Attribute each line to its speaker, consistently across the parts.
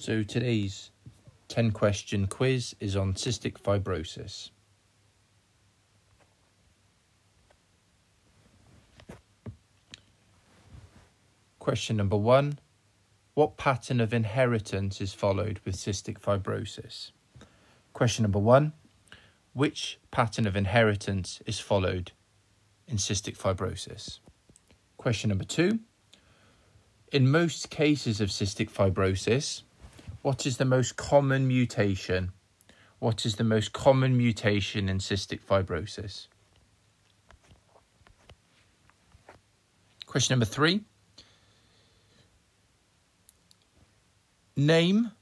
Speaker 1: So today's 10 question quiz is on cystic fibrosis. Question number one What pattern of inheritance is followed with cystic fibrosis? Question number one Which pattern of inheritance is followed in cystic fibrosis? Question number two In most cases of cystic fibrosis, what is the most common mutation? What is the most common mutation in cystic fibrosis? Question number three. Name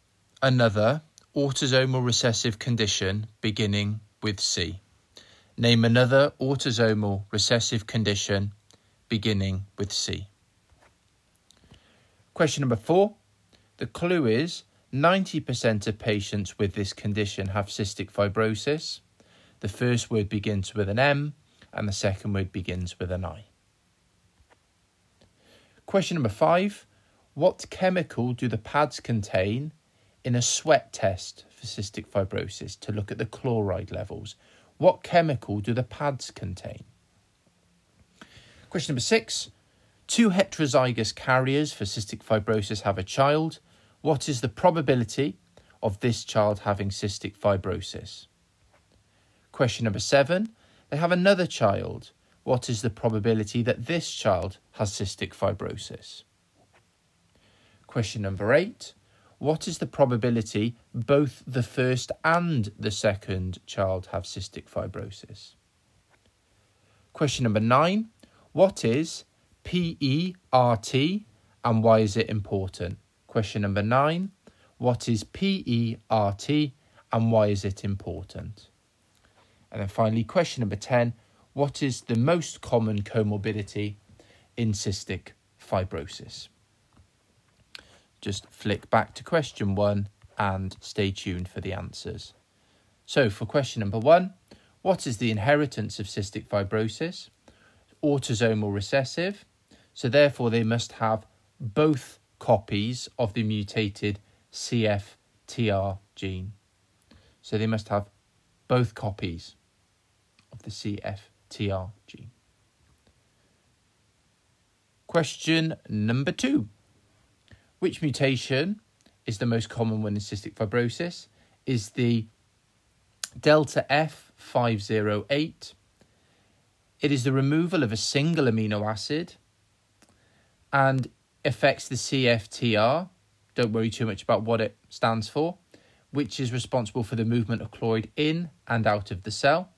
Speaker 1: another autosomal recessive condition beginning with C. Name another autosomal recessive condition beginning with C. Question number four. The clue is 90% of patients with this condition have cystic fibrosis. The first word begins with an M and the second word begins with an I. Question number five What chemical do the pads contain in a sweat test for cystic fibrosis to look at the chloride levels? What chemical do the pads contain? Question number six Two heterozygous carriers for cystic fibrosis have a child. What is the probability of this child having cystic fibrosis? Question number seven. They have another child. What is the probability that this child has cystic fibrosis? Question number eight. What is the probability both the first and the second child have cystic fibrosis? Question number nine. What is PERT and why is it important? Question number nine What is PERT and why is it important? And then finally, question number 10 What is the most common comorbidity in cystic fibrosis? Just flick back to question one and stay tuned for the answers. So, for question number one, what is the inheritance of cystic fibrosis? Autosomal recessive, so therefore they must have both copies of the mutated CFTR gene. So they must have both copies of the CFTR gene. Question number two Which mutation is the most common one in cystic fibrosis? Is the delta F508. It is the removal of a single amino acid and affects the CFTR. Don't worry too much about what it stands for, which is responsible for the movement of chloride in and out of the cell.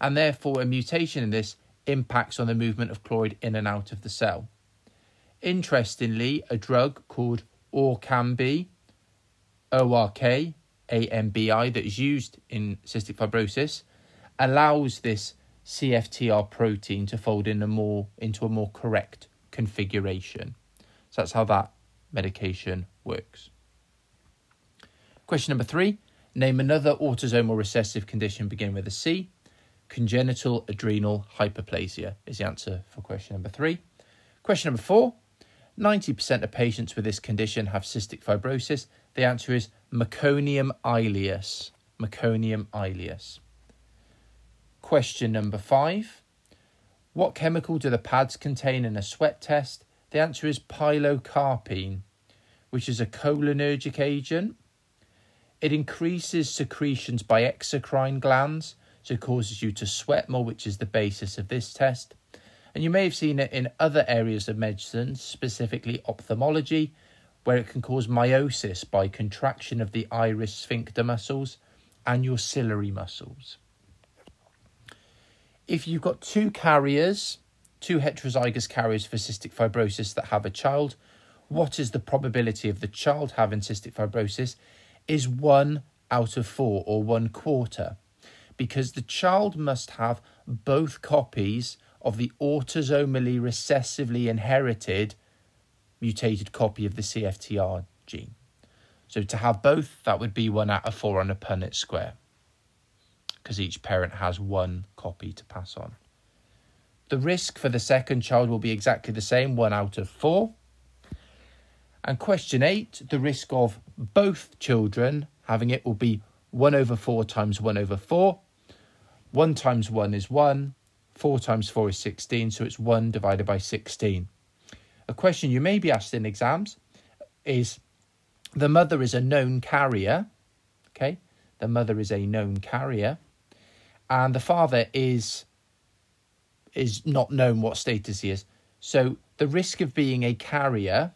Speaker 1: And therefore, a mutation in this impacts on the movement of chloride in and out of the cell. Interestingly, a drug called Orkambi, ORK, AMBI, that is used in cystic fibrosis, allows this CFTR protein to fold in a more into a more correct configuration. So that's how that medication works. Question number three Name another autosomal recessive condition beginning with a C. Congenital adrenal hyperplasia is the answer for question number three. Question number four 90% of patients with this condition have cystic fibrosis. The answer is meconium ileus. Meconium ileus. Question number five what chemical do the pads contain in a sweat test? The answer is pilocarpine, which is a cholinergic agent. It increases secretions by exocrine glands, so causes you to sweat more, which is the basis of this test. And you may have seen it in other areas of medicine, specifically ophthalmology, where it can cause miosis by contraction of the iris sphincter muscles and your ciliary muscles if you've got two carriers, two heterozygous carriers for cystic fibrosis that have a child, what is the probability of the child having cystic fibrosis? Is one out of four or one quarter. Because the child must have both copies of the autosomally recessively inherited mutated copy of the CFTR gene. So to have both, that would be one out of four on a Punnett square because each parent has one copy to pass on. The risk for the second child will be exactly the same, one out of four. And question eight, the risk of both children having it will be 1 over 4 times 1 over 4. 1 times 1 is 1, 4 times 4 is 16, so it's 1 divided by 16. A question you may be asked in exams is the mother is a known carrier, okay? The mother is a known carrier, and the father is is not known what status he is. So the risk of being a carrier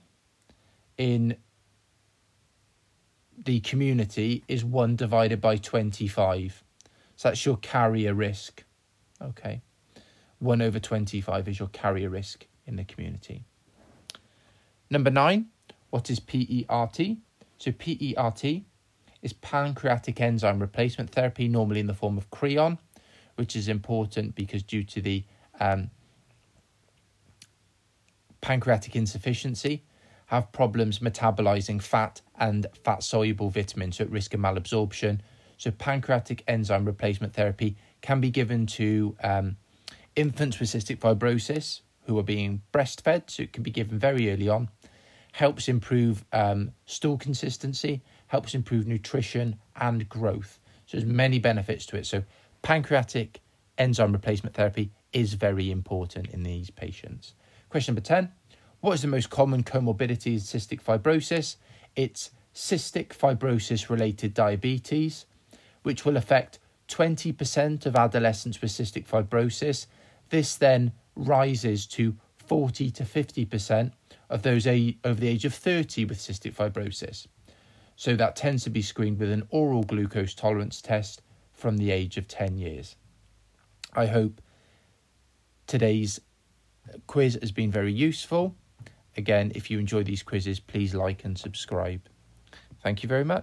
Speaker 1: in the community is 1 divided by 25. So that's your carrier risk. Okay. 1 over 25 is your carrier risk in the community. Number 9, what is PERT? So PERT is pancreatic enzyme replacement therapy, normally in the form of Creon, which is important because due to the um, pancreatic insufficiency, have problems metabolizing fat and fat soluble vitamins, so at risk of malabsorption. So, pancreatic enzyme replacement therapy can be given to um, infants with cystic fibrosis who are being breastfed, so it can be given very early on. Helps improve um, stool consistency, helps improve nutrition and growth. So, there's many benefits to it. So, pancreatic enzyme replacement therapy is very important in these patients. Question number 10 what is the most common comorbidity in cystic fibrosis? It's cystic fibrosis related diabetes, which will affect 20% of adolescents with cystic fibrosis. This then rises to 40 to 50% of those over the age of 30 with cystic fibrosis. So that tends to be screened with an oral glucose tolerance test from the age of 10 years. I hope today's quiz has been very useful. Again, if you enjoy these quizzes, please like and subscribe. Thank you very much.